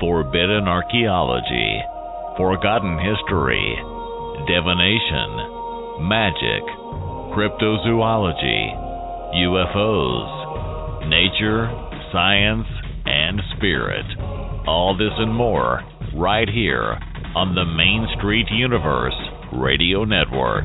Forbidden archaeology, forgotten history, divination, magic, cryptozoology, UFOs, nature, science, and spirit. All this and more right here on the Main Street Universe Radio Network.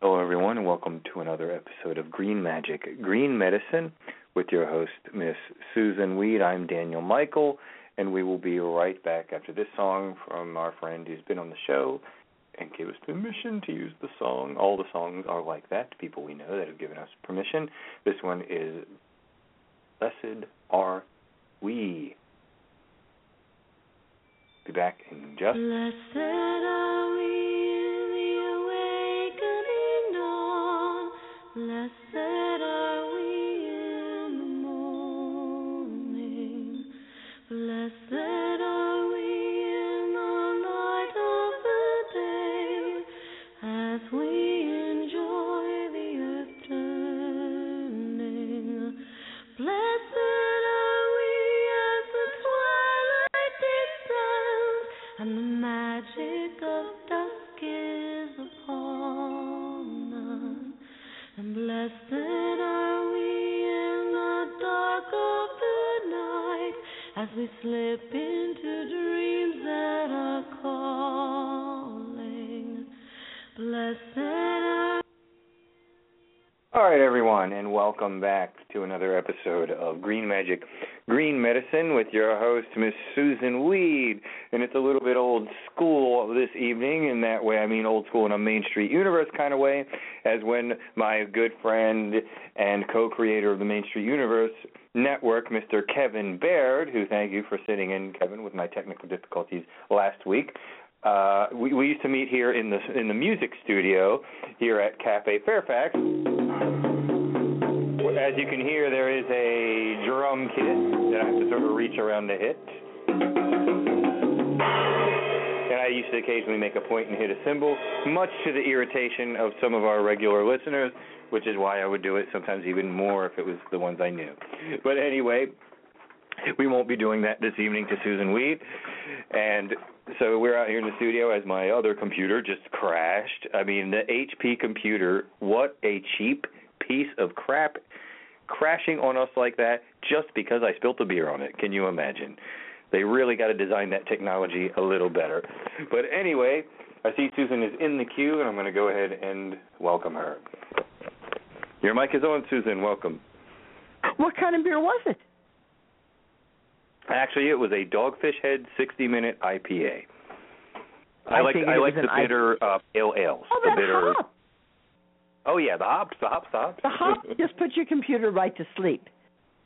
Hello, everyone, and welcome to another episode of Green Magic, Green Medicine, with your host, Miss Susun Weed. I'm Daniel Michael, and we will be right back after this song from our friend who's been on the show and gave us permission to use the song. All the songs are like that, people we know that have given us permission. This one is Blessed Are We. Be back in just. Blessed are we in the awakening dawn. Blessed we slip into dreams that are calling. Blessed are All right, everyone, and welcome back to another episode of Green Magic, Green Medicine with your host, Miss Susun Weed. And it's a little bit old school this evening, in that way I mean old school in a Main Street Universe kind of way, as when my good friend and co creator of the Main Street Universe Network, Mr. Kevin Baird, who thank you for sitting in, Kevin, with my technical difficulties last week. Uh, we, we used to meet here in the in the music studio here at Cafe Fairfax. As you can hear, there is a drum kit that I have to sort of reach around to hit. And I used to occasionally make a point and hit a cymbal, much to the irritation of some of our regular listeners, which is why I would do it sometimes even more if it was the ones I knew. But anyway, we won't be doing that this evening to Susun Weed. And so we're out here in the studio as my other computer just crashed. I mean, the HP computer, what a cheap piece of crap crashing on us like that just because I spilt a beer on it. Can you imagine? They really got to design that technology a little better. But anyway, I see Susun is in the queue, and I'm going to go ahead and welcome her. Your mic is on, Susun. Welcome. What kind of beer was it? Actually, it was a Dogfish Head 60 minute IPA. I, I like I like the an I- bitter uh, pale ales. Oh, the bitter. hop. Oh yeah, the hops, the hops, the hops. The hop just put your computer right to sleep.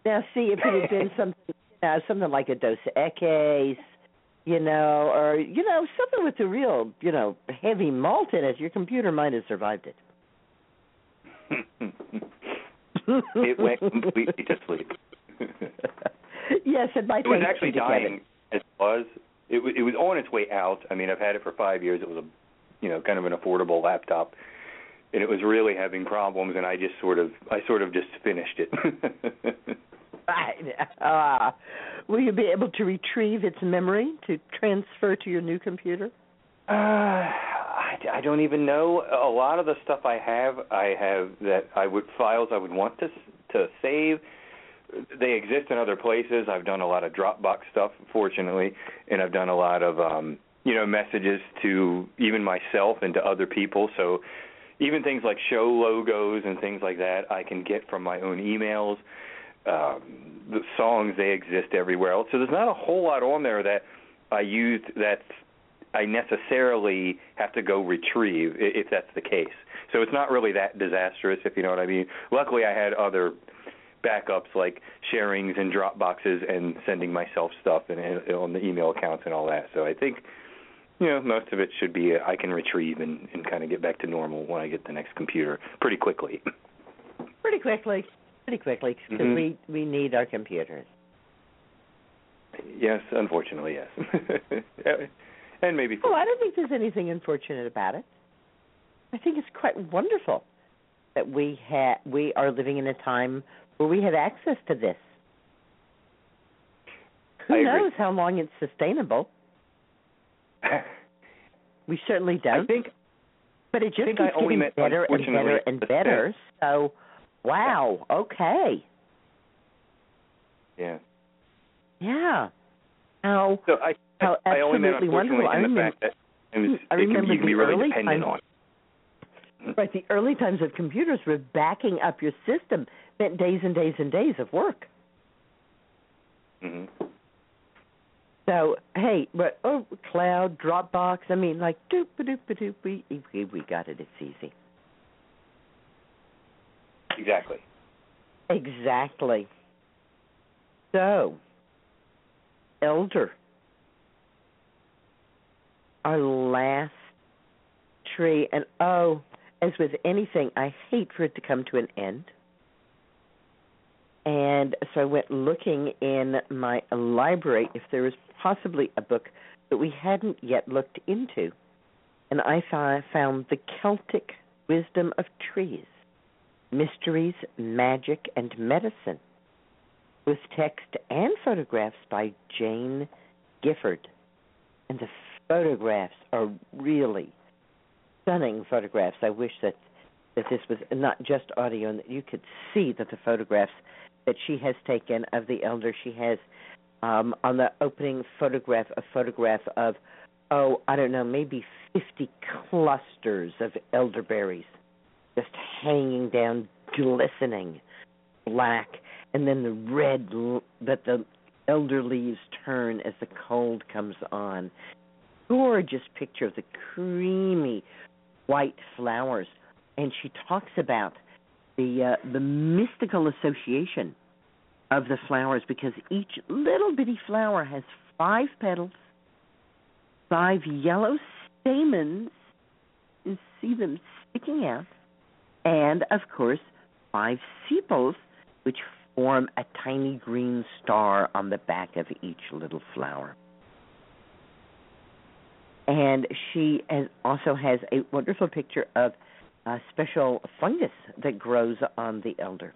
Now, see if it had been something, uh, something like a Dos Equis, you know, or you know, something with a real, you know, heavy malt in it, your computer might have survived it. it went completely to sleep. yes, it might. It was actually dying as it was. It it was on its way out. I mean, I've had it for five years. It was a, you know, kind of an affordable laptop, and it was really having problems. And I just sort of, I sort of just finished it. Right. Uh, will you be able to retrieve its memory to transfer to your new computer? Uh, I, I don't even know. A lot of the stuff I have, I have that I would files I would want to to save. They exist in other places. I've done a lot of Dropbox stuff, fortunately, and I've done a lot of um, you know messages to even myself and to other people. So even things like show logos and things like that, I can get from my own emails. Um, the songs they exist everywhere else. So there's not a whole lot on there that I used that I necessarily have to go retrieve if that's the case. So it's not really that disastrous, if you know what I mean. Luckily, I had other backups like sharings and Dropboxes and sending myself stuff and, and on the email accounts and all that. So I think you know most of it should be uh, I can retrieve and, and kind of get back to normal when I get the next computer pretty quickly. Pretty quickly. Pretty quickly because Mhm. we we need our computers. yes, unfortunately, yes. and maybe Oh, I don't think there's anything unfortunate about it. I think it's quite wonderful that we ha- we are living in a time where we have access to this. Who knows how long it's sustainable? We certainly don't. I think but it just keeps getting better and better and better. So, wow. Okay. yeah. Yeah. How So I How I only meant absolutely unfortunately wonderful. I the remember- fact that it was, I it remember you can be the really early dependent times- on. right the early times of computers were backing up your system meant days and days and days of work. hmm So hey, but oh, cloud, Dropbox. I mean, like doop doop doop. We we got it. It's easy. Exactly. Exactly. So, elder. Our last tree, and oh, as with anything, I hate for it to come to an end. And so I went looking in my library if there was possibly a book that we hadn't yet looked into. And I found The Celtic Wisdom of Trees Mysteries, Magic, and Medicine with text and photographs by Jane Gifford. And the photographs are really stunning photographs. I wish that that this was not just audio and that you could see that the photographs that she has taken of the elder she has um on the opening photograph a photograph of oh I don't know maybe 50 clusters of elderberries just hanging down glistening black and then the red that the elder leaves turn as the cold comes on. Gorgeous picture of the creamy white flowers. And she talks about the uh, the mystical association of the flowers because each little bitty flower has five petals, five yellow stamens, you see them sticking out, and of course five sepals, which form a tiny green star on the back of each little flower. And she has, also has a wonderful picture of a special fungus that grows on the elder.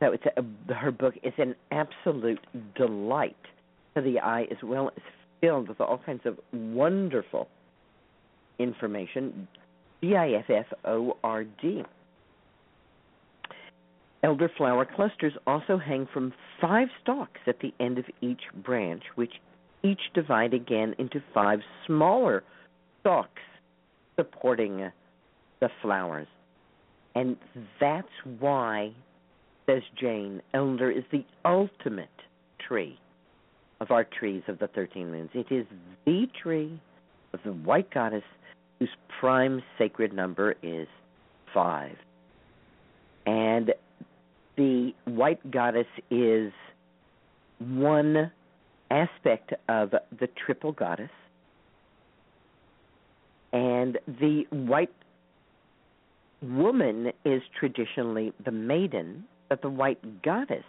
So it's a, her book is an absolute delight to the eye, as well as filled with all kinds of wonderful information. G I F F O R D. Elderflower clusters also hang from five stalks at the end of each branch, which each divide again into five smaller stalks supporting uh, the flowers. And that's why, says Jane, elder is the ultimate tree of our trees of the 13 moons. It is the tree of the white goddess whose prime sacred number is five. And the white goddess is one aspect of the triple goddess. And the white woman is traditionally the maiden, but the white goddess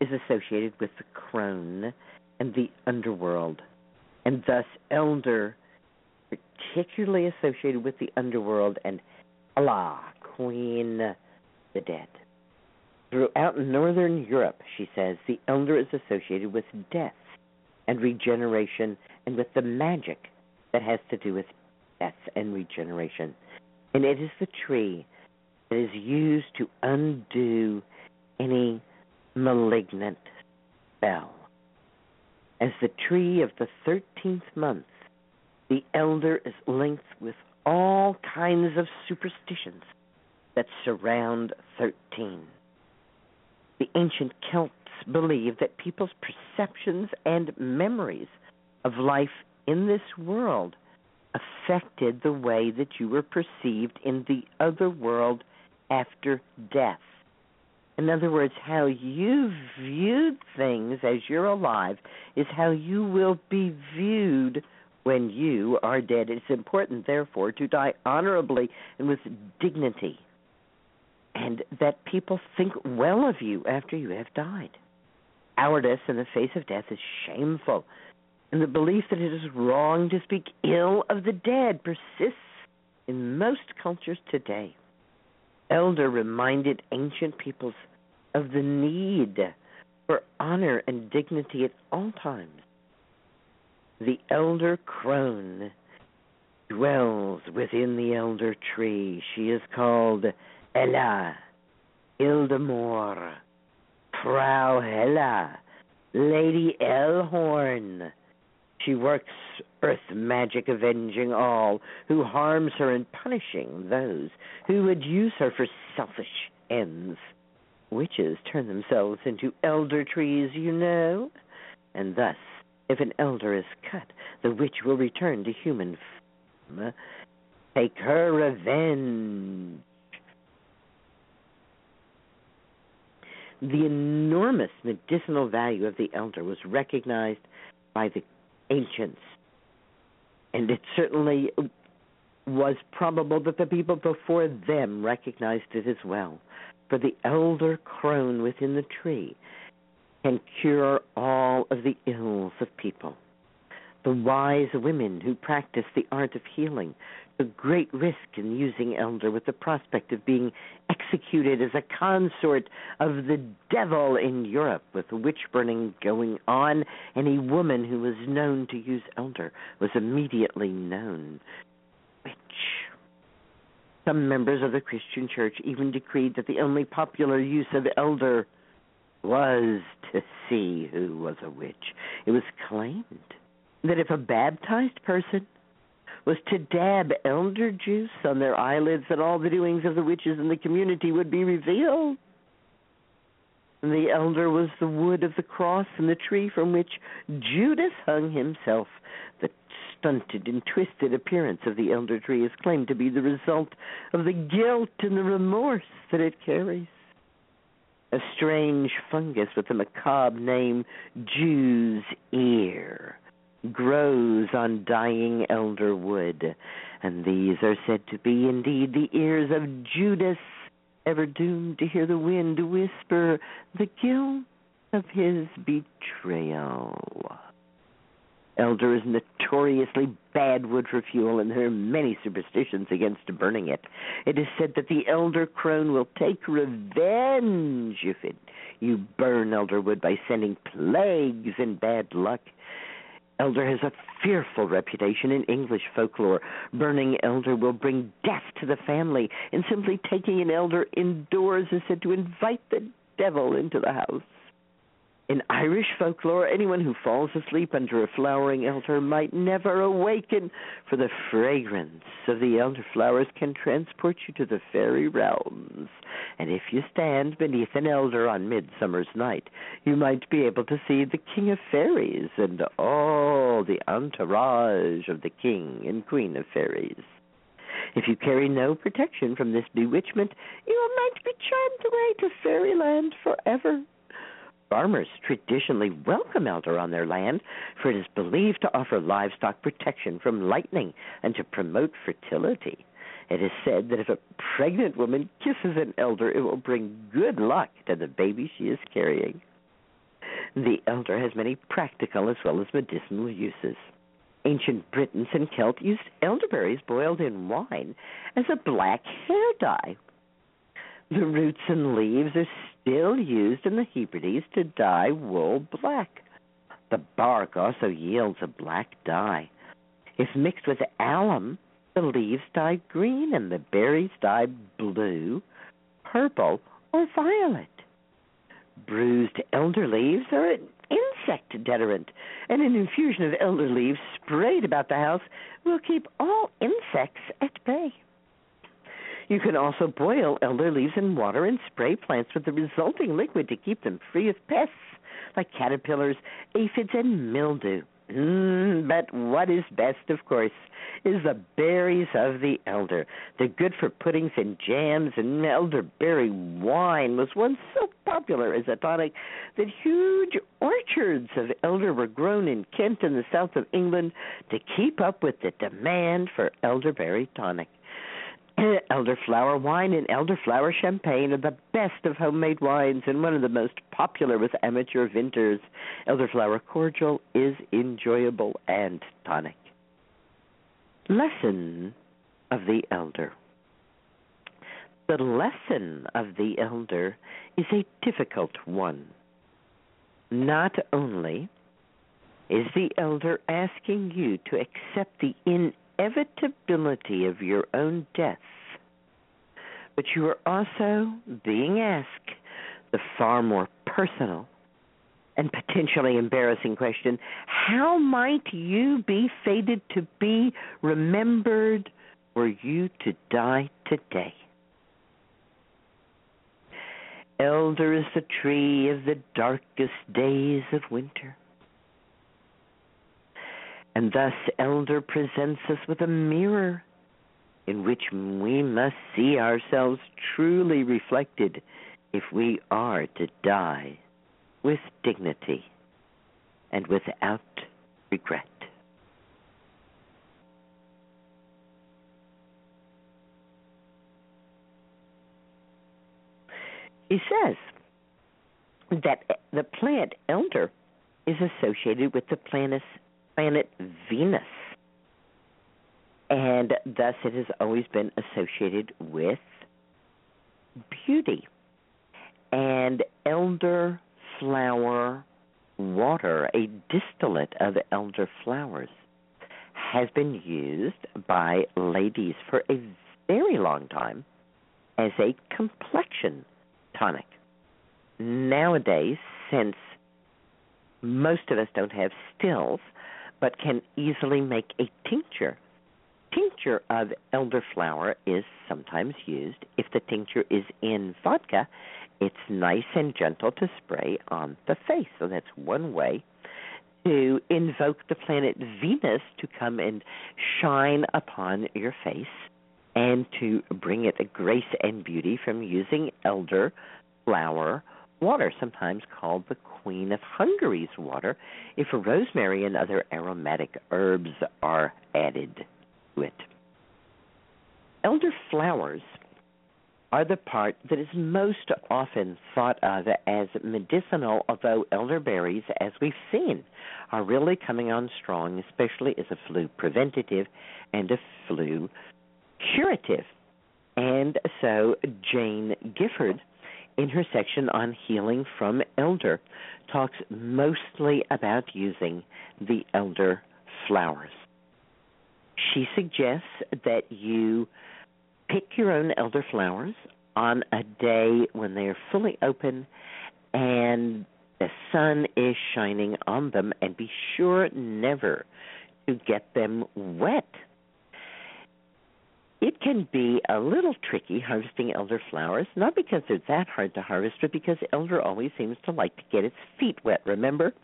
is associated with the crone and the underworld, and thus elder, particularly associated with the underworld, and Allah, Queen the dead. Throughout northern Europe, she says, the elder is associated with death and regeneration and with the magic that has to do with death and regeneration. And it is the tree that is used to undo any malignant spell. As the tree of the 13th month, the elder is linked with all kinds of superstitions that surround 13. The ancient Celts believed that people's perceptions and memories of life in this world affected the way that you were perceived in the other world after death. In other words, how you viewed things as you're alive is how you will be viewed when you are dead. It's important, therefore, to die honorably and with dignity, and that people think well of you after you have died. Cowardice in the face of death is shameful, and the belief that it is wrong to speak ill of the dead persists in most cultures today. Elder reminded ancient peoples of the need for honor and dignity at all times. The elder crone dwells within the elder tree. She is called Ella, Hildemore, Frau Hella, Lady Elhorn. She works earth magic, avenging all who harms her and punishing those who would use her for selfish ends. Witches turn themselves into elder trees, you know, and thus, if an elder is cut, the witch will return to human form, take her revenge. The enormous medicinal value of the elder was recognized by the ancients, and it certainly was probable that the people before them recognized it as well. For the elder crone within the tree can cure all of the ills of people. The wise women who practice the art of healing took great risk in using elder with the prospect of being executed as a consort of the devil in Europe with witch burning going on. Any woman who was known to use elder was immediately known witch. Some members of the Christian church even decreed that the only popular use of elder was to see who was a witch. It was claimed that if a baptized person was to dab elder juice on their eyelids, then all the doings of the witches in the community would be revealed. And the elder was the wood of the cross and the tree from which Judas hung himself. The stunted and twisted appearance of the elder tree is claimed to be the result of the guilt and the remorse that it carries. A strange fungus with a macabre name, Jew's ear, grows on dying elder wood, and these are said to be indeed the ears of Judas, ever doomed to hear the wind whisper the guilt of his betrayal. Elder is notoriously bad wood for fuel, and there are many superstitions against burning it. It is said that the elder crone will take revenge if it you burn elder wood by sending plagues and bad luck. Elder has a fearful reputation in English folklore. Burning elder will bring death to the family, and simply taking an elder indoors is said to invite the devil into the house. In Irish folklore, anyone who falls asleep under a flowering elder might never awaken, for the fragrance of the elder flowers can transport you to the fairy realms. And if you stand beneath an elder on Midsummer's Night, you might be able to see the King of Fairies and all the entourage of the King and Queen of Fairies. If you carry no protection from this bewitchment, you might be charmed away to fairyland forever. Farmers traditionally welcome elder on their land, for it is believed to offer livestock protection from lightning and to promote fertility. It is said that if a pregnant woman kisses an elder, it will bring good luck to the baby she is carrying. The elder has many practical as well as medicinal uses. Ancient Britons and Celts used elderberries boiled in wine as a black hair dye. The roots and leaves are still used in the Hebrides to dye wool black. The bark also yields a black dye. If mixed with alum, the leaves dye green and the berries dye blue, purple, or violet. Bruised elder leaves are an insect deterrent, and an infusion of elder leaves sprayed about the house will keep all insects at bay. You can also boil elder leaves in water and spray plants with the resulting liquid to keep them free of pests like caterpillars, aphids, and mildew. Mm, but what is best, of course, is the berries of the elder. They're good for puddings and jams, and elderberry wine was once so popular as a tonic that huge orchards of elder were grown in Kent and the south of England to keep up with the demand for elderberry tonic. Elderflower wine and elderflower champagne are the best of homemade wines and one of the most popular with amateur vintners. Elderflower cordial is enjoyable and tonic. Lesson of the elder. The lesson of the elder is a difficult one. Not only is the elder asking you to accept the inevitability of your own death, but you are also being asked the far more personal and potentially embarrassing question how might you be fated to be remembered were you to die today? Elder is the tree of the darkest days of winter. And thus, Elder presents us with a mirror in which we must see ourselves truly reflected if we are to die with dignity and without regret. He says that the plant elder is associated with the planet, planet Venus, and thus it has always been associated with beauty. And elder flower water, a distillate of elder flowers, has been used by ladies for a very long time as a complexion tonic. Nowadays, since most of us don't have stills, but can easily make a tincture. Tincture of elderflower is sometimes used. If the tincture is in vodka, it's nice and gentle to spray on the face. So that's one way to invoke the planet Venus to come and shine upon your face and to bring it a grace and beauty from using elder flower water, sometimes called the Queen of Hungary's water, if rosemary and other aromatic herbs are added to it. Elder flowers are the part that is most often thought of as medicinal, although elderberries, as we've seen, are really coming on strong, especially as a flu preventative and a flu curative. And so Jane Gifford, in her section on healing from elder, talks mostly about using the elder flowers. She suggests that you pick your own elder flowers on a day when they are fully open and the sun is shining on them, and be sure never to get them wet. It can be a little tricky harvesting elder flowers, not because they're that hard to harvest, but because elder always seems to like to get its feet wet, remember?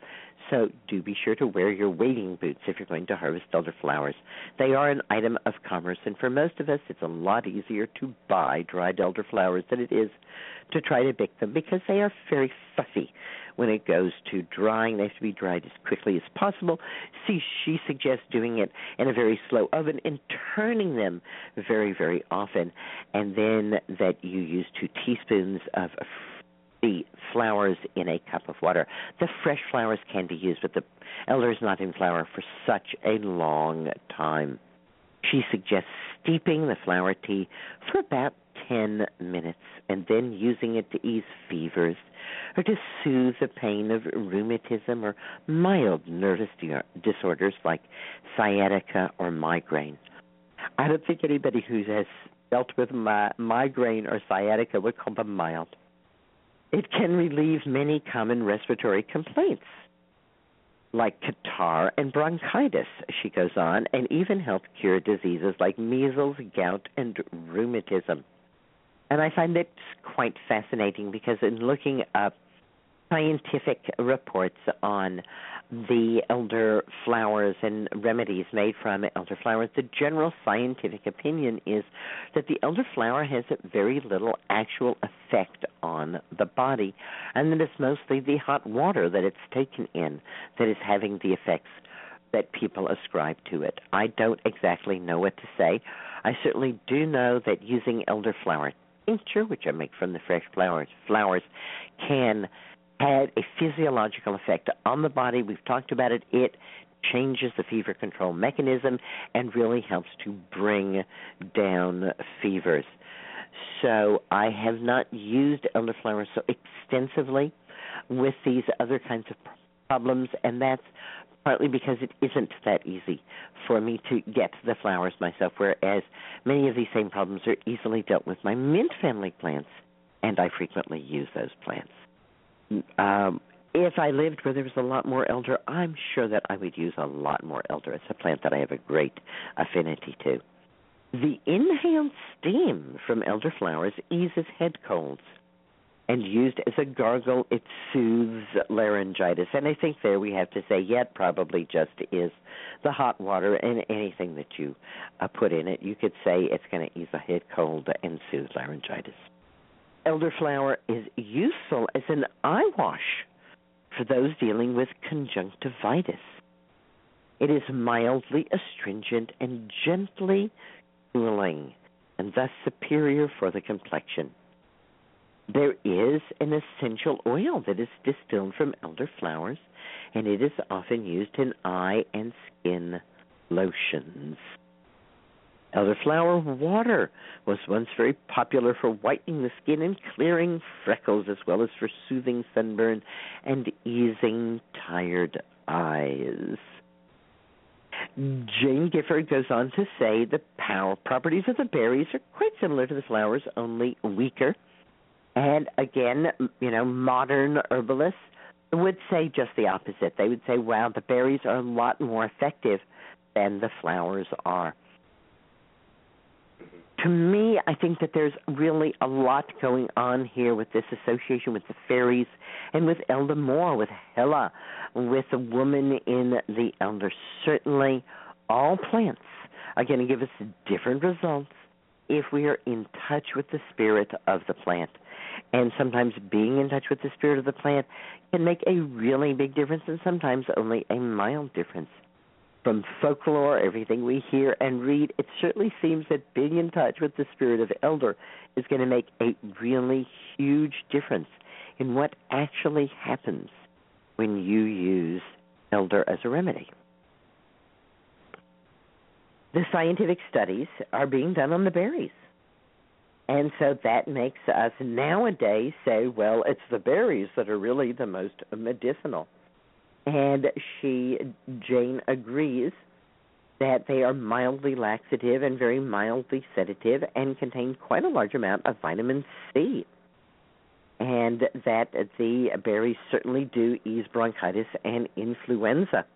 So do be sure to wear your wading boots if you're going to harvest elder flowers. They are an item of commerce, and for most of us, it's a lot easier to buy dried elder flowers than it is to try to pick them because they are very fussy when it goes to drying. They have to be dried as quickly as possible. See, she suggests doing it in a very slow oven and turning them very, very often, and then that you use two teaspoons of the flowers in a cup of water. The fresh flowers can be used, but the elder is not in flower for such a long time. She suggests steeping the flower tea for about 10 minutes and then using it to ease fevers or to soothe the pain of rheumatism or mild nervous disorders like sciatica or migraine. I don't think anybody who has dealt with mi- migraine or sciatica would call them mild. It can relieve many common respiratory complaints, like catarrh and bronchitis, she goes on, and even help cure diseases like measles, gout, and rheumatism. And I find it quite fascinating because in looking up scientific reports on the elder flowers and remedies made from elder flowers, the general scientific opinion is that the elder flower has very little actual effect on the body, and that it's mostly the hot water that it's taken in that is having the effects that people ascribe to it. I don't exactly know what to say. I certainly do know that using elderflower tincture, which I make from the fresh flowers, flowers can have a physiological effect on the body. We've talked about it. It changes the fever control mechanism and really helps to bring down fevers. So I have not used elderflower so extensively with these other kinds of problems, and that's partly because it isn't that easy for me to get the flowers myself, whereas many of these same problems are easily dealt with my mint family plants, and I frequently use those plants. Um, if I lived where there was a lot more elder, I'm sure that I would use a lot more elder. It's a plant that I have a great affinity to. The inhaled steam from elder flowers eases head colds and used as a gargle, it soothes laryngitis. And I think there we have to say, yeah, probably just is the hot water and anything that you uh, put in it. You could say it's going to ease a head cold and soothe laryngitis. Elderflower is useful as an eye wash for those dealing with conjunctivitis. It is mildly astringent and gently cooling, and thus superior for the complexion. There is an essential oil that is distilled from elderflowers, and it is often used in eye and skin lotions. Elderflower water was once very popular for whitening the skin and clearing freckles, as well as for soothing sunburn and easing tired eyes. Jane Gifford goes on to say the power properties of the berries are quite similar to the flowers, only weaker. And again, you know, modern herbalists would say just the opposite. They would say, wow, the berries are a lot more effective than the flowers are. To me, I think that there's really a lot going on here with this association with the fairies and with Elder Moore, with Hela, with the woman in the elder. Certainly, all plants are going to give us different results if we are in touch with the spirit of the plant. And sometimes being in touch with the spirit of the plant can make a really big difference, and sometimes only a mild difference. From folklore, everything we hear and read, it certainly seems that being in touch with the spirit of elder is going to make a really huge difference in what actually happens when you use elder as a remedy. The scientific studies are being done on the berries. And so that makes us nowadays say, well, it's the berries that are really the most medicinal. And she, Jane, agrees that they are mildly laxative and very mildly sedative and contain quite a large amount of vitamin C. And that the berries certainly do ease bronchitis and influenza.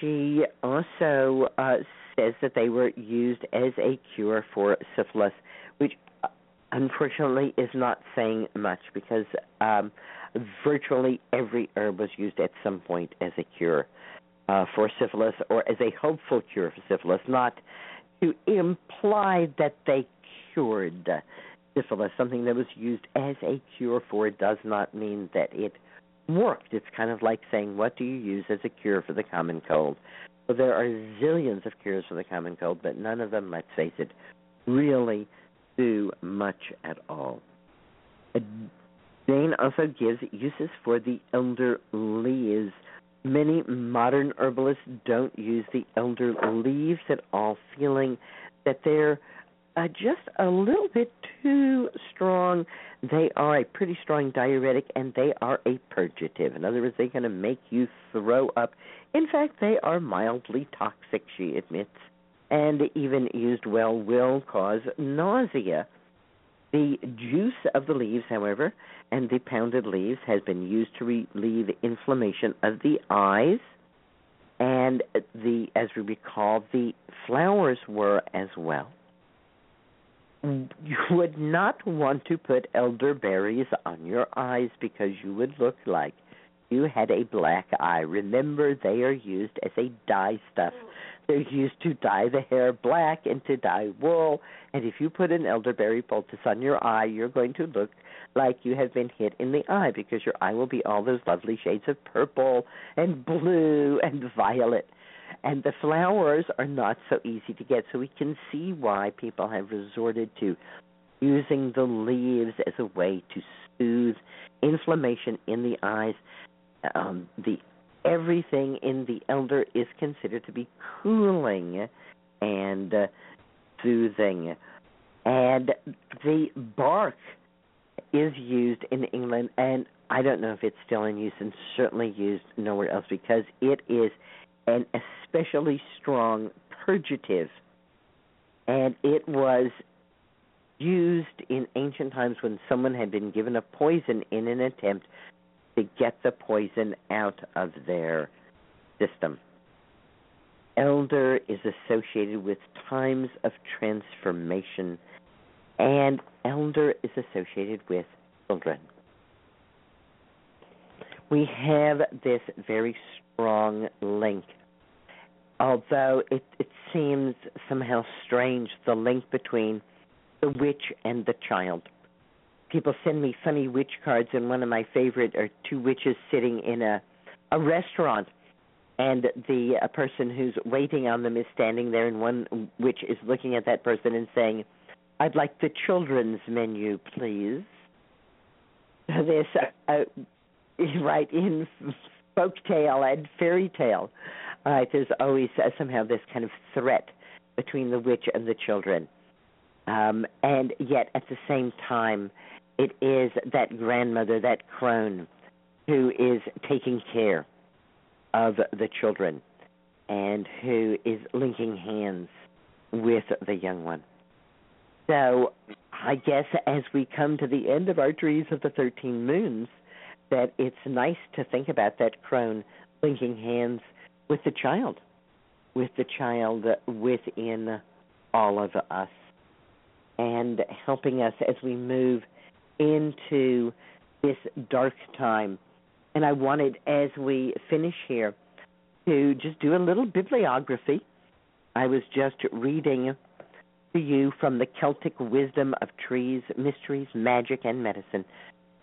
She also uh, says that they were used as a cure for syphilis which uh, unfortunately is not saying much because um, virtually every herb was used at some point as a cure uh, for syphilis or as a hopeful cure for syphilis, not to imply that they cured syphilis. Something that was used as a cure for it does not mean that it worked. It's kind of like saying, what do you use as a cure for the common cold? Well, there are zillions of cures for the common cold, but none of them, let's face it, really do much at all. Jane also gives uses for the elder leaves. Many modern herbalists don't use the elder leaves at all, feeling that they're uh, just a little bit too strong. They are a pretty strong diuretic and they are a purgative. In other words, they're going to make you throw up. In fact, they are mildly toxic, she admits and even used well will cause nausea. The juice of the leaves, however, and the pounded leaves has been used to relieve inflammation of the eyes, and the as we recall, the flowers were as well. you would not want to put elderberries on your eyes because you would look like you had a black eye. Remember, they are used as a dye stuff. They're used to dye the hair black and to dye wool. And if you put an elderberry poultice on your eye, you're going to look like you have been hit in the eye because your eye will be all those lovely shades of purple and blue and violet. And the flowers are not so easy to get, so we can see why people have resorted to using the leaves as a way to soothe inflammation in the eyes. Um, the everything in the elder is considered to be cooling and uh, soothing, and the bark is used in England, and I don't know if it's still in use, and certainly used nowhere else because it is an especially strong purgative, and it was used in ancient times when someone had been given a poison in an attempt to get the poison out of their system. Elder is associated with times of transformation, and elder is associated with children. We have this very strong link, although it, it seems somehow strange the link between the witch and the child. People send me funny witch cards, and one of my favorite are two witches sitting in a a restaurant, and the a person who's waiting on them is standing there, and one witch is looking at that person and saying, "I'd like the children's menu, please." This, uh, right in folk tale and fairy tale, right? There's always uh, somehow this kind of threat between the witch and the children, um, and yet at the same time, it is that grandmother, that crone, who is taking care of the children and who is linking hands with the young one. So I guess as we come to the end of our trees of the 13 moons, that it's nice to think about that crone linking hands with the child, with the child within all of us, and helping us as we move into this dark time. And I wanted, as we finish here, to just do a little bibliography. I was just reading to you from the Celtic Wisdom of Trees, Mysteries, Magic, and Medicine,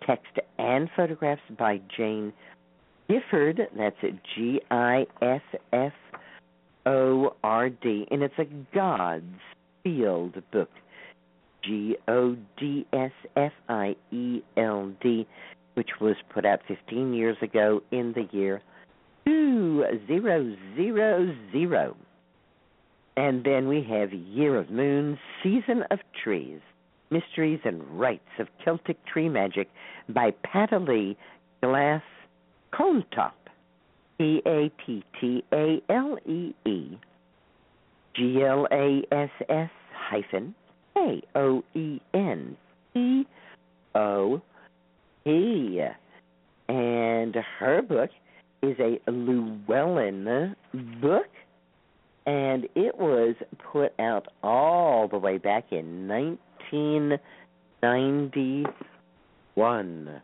text and photographs by Jane Gifford. That's G I F F O R D. And it's a God's Field book. G O D S F I E L D, which was put out 15 years ago in the year 2000. And then we have Year of Moons, Season of Trees, Mysteries and Rites of Celtic Tree Magic by Pattalee Glass Koentop. P A T T A L E E G L A S S hyphen K O E N C O P. And her book is a Llewellyn book, and it was put out all the way back in 1991.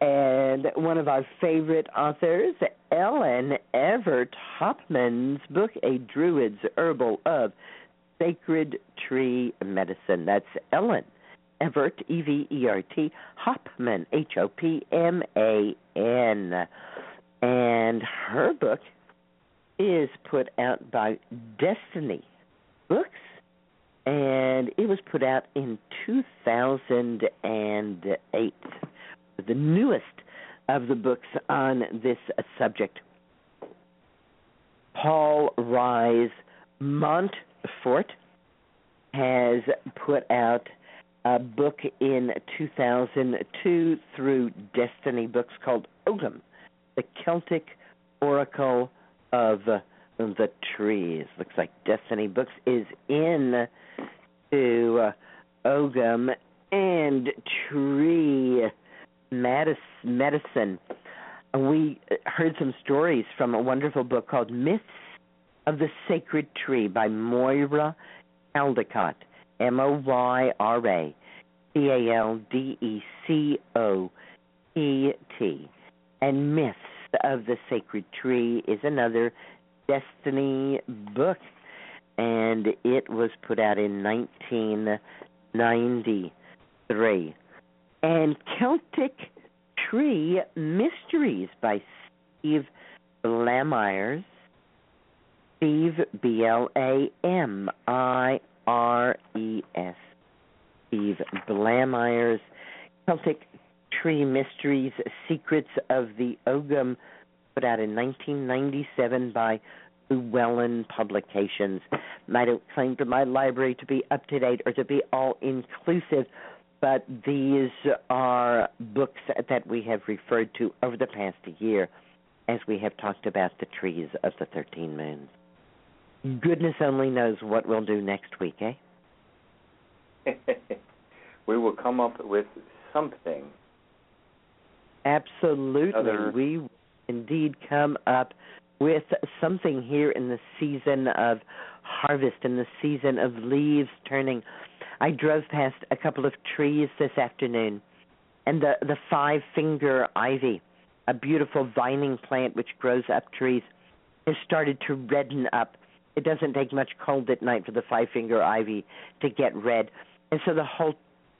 And one of our favorite authors, Ellen Evert Hopman's book, A Druid's Herbal of Sacred Tree Medicine. That's Ellen Evert, E V E R T, Hopman, H O P M A N. And her book is put out by Destiny Books, and it was put out in 2008. The newest of the books on this subject. Paul Rhys Mountfort has put out a book in 2002 through Destiny Books called Ogham, the Celtic Oracle of the Trees. Looks like Destiny Books is in to uh, Ogham and Tree Medicine. We heard some stories from a wonderful book called Myths of the Sacred Tree by Moyra Caldecott. M O Y R A C A L D E C O P T. And Myths of the Sacred Tree is another Destiny book, and it was put out in 1993. And Celtic Tree Mysteries by Steve Blamires. Steve B L A M I R E S. Steve Blamires. Celtic Tree Mysteries Secrets of the Ogham, put out in 1997 by Llewellyn Publications. I don't claim for my library to be up to date or to be all inclusive, but these are books that we have referred to over the past year as we have talked about the trees of the 13 moons. Goodness only knows what we'll do next week, eh? we will come up with something. Absolutely. Other- We indeed come up with something here in the season of harvest, in the season of leaves turning. I drove past a couple of trees this afternoon, and the, the five finger ivy, a beautiful vining plant which grows up trees, has started to redden up. It doesn't take much cold at night for the five finger ivy to get red. And so the whole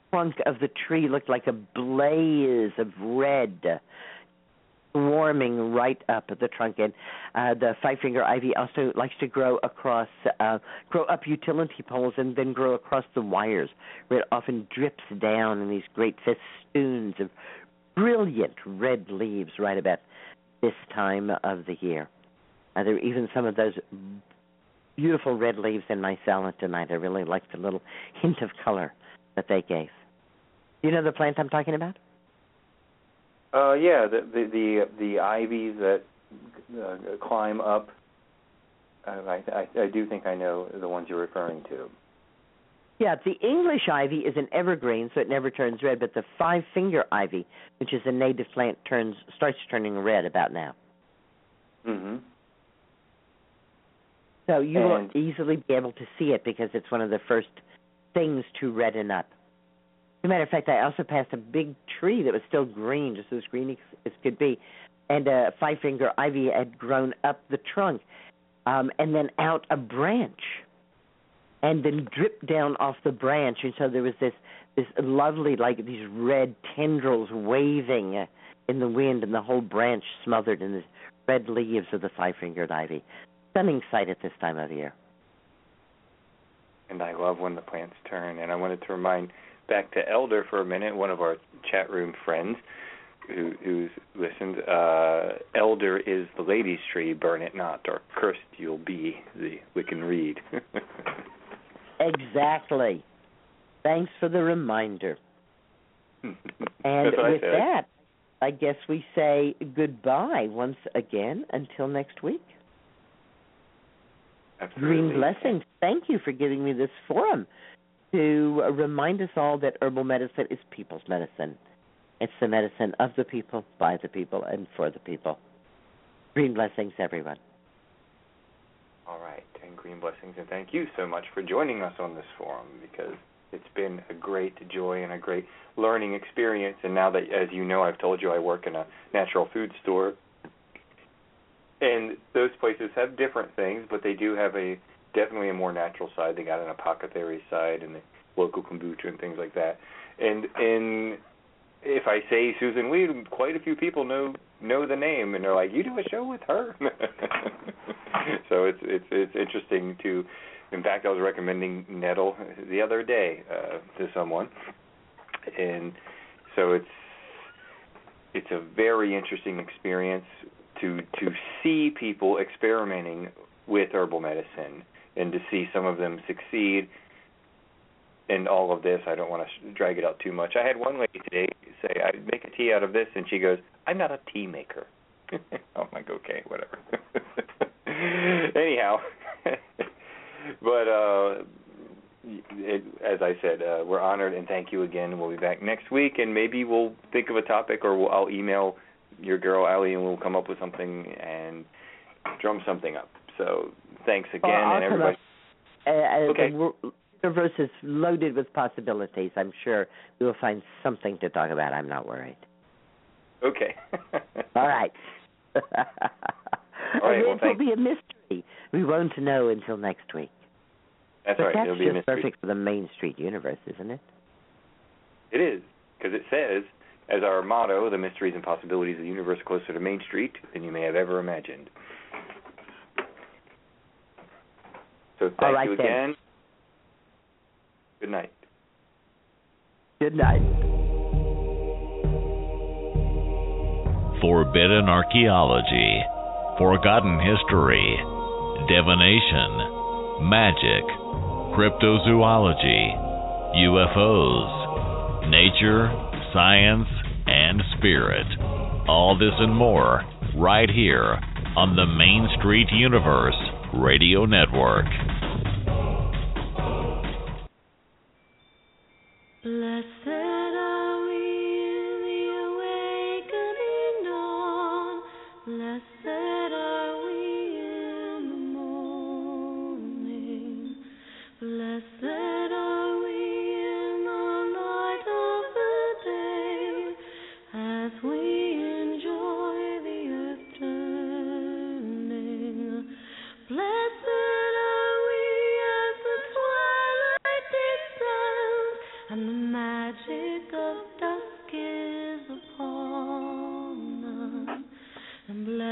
trunk of the tree looked like a blaze of red swarming right up at the trunk and uh the five finger ivy also likes to grow across uh grow up utility poles and then grow across the wires where it often drips down in these great festoons of brilliant red leaves right about this time of the year uh, there are even some of those beautiful red leaves in my salad tonight i really like the little hint of color that they gave you know the plant i'm talking about Uh, yeah, the the the, the ivies that uh, climb up. Uh, I, I I do think I know the ones you're referring to. Yeah, the English ivy is an evergreen, so it never turns red. But the five finger ivy, which is a native plant, turns starts turning red about now. Mm-hmm. So you And- will easily be able to see it because it's one of the first things to redden up. As a matter of fact, I also passed a big tree that was still green, just as green as- as could be, and a five finger ivy had grown up the trunk, um, and then out a branch, and then dripped down off the branch, and so there was this this lovely like these red tendrils waving uh, in the wind, and the whole branch smothered in the red leaves of the five fingered ivy. Stunning sight at this time of year. And I love when the plants turn. And I wanted to remind back to Elder for a minute, one of our chat room friends who who's listened. Uh, Elder is the lady's tree, burn it not, or cursed you'll be, the Wiccan Rede. Exactly. Thanks for the reminder. And with that, I guess we say goodbye once again until next week. Absolutely. Green blessings. Thank you for giving me this forum to remind us all that herbal medicine is people's medicine. It's the medicine of the people, by the people, and for the people. Green blessings, everyone. All right, and green blessings, and thank you so much for joining us on this forum because it's been a great joy and a great learning experience. And now that, as you know, I've told you I work in a natural food store, and those places have different things, but they do have a definitely a more natural side. They got an apothecary side and the local kombucha and things like that. And and if I say Susun Weed, quite a few people know know the name, and they're like, "You do a show with her." so it's it's it's interesting to. In fact, I was recommending Nettle the other day uh, to someone, and so it's it's a very interesting experience to to see people experimenting with herbal medicine and to see some of them succeed and all of this. I don't want to drag it out too much. I had one lady today say, "I make a tea out of this," and she goes, "I'm not a tea maker." I'm like, okay, whatever. Anyhow, but uh, it, as I said, uh, we're honored and thank you again. We'll be back next week, and maybe we'll think of a topic, or we'll, I'll email your girl Allie, and we'll come up with something and drum something up. So thanks again, Well, and everybody. Uh, uh, Okay. we're- universe is loaded with possibilities. I'm sure we will find something to talk about. I'm not worried. Okay. All right. All right, well, it will be a mystery. We won't know until next week. That's but right. that's It'll be a mystery. perfect for the Main Street universe, isn't it? It is because it says, as our motto, "The mysteries and possibilities of the universe closer to Main Street than you may have ever imagined." So thank All right, you then. again. Good night. Good night. Forbidden archaeology, forgotten history, divination, magic, cryptozoology, UFOs, nature, science, and spirit. All this and more right here on the Main Street Universe Radio Network.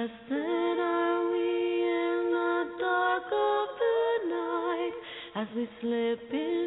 Blessed are we in the dark of the night as we slip into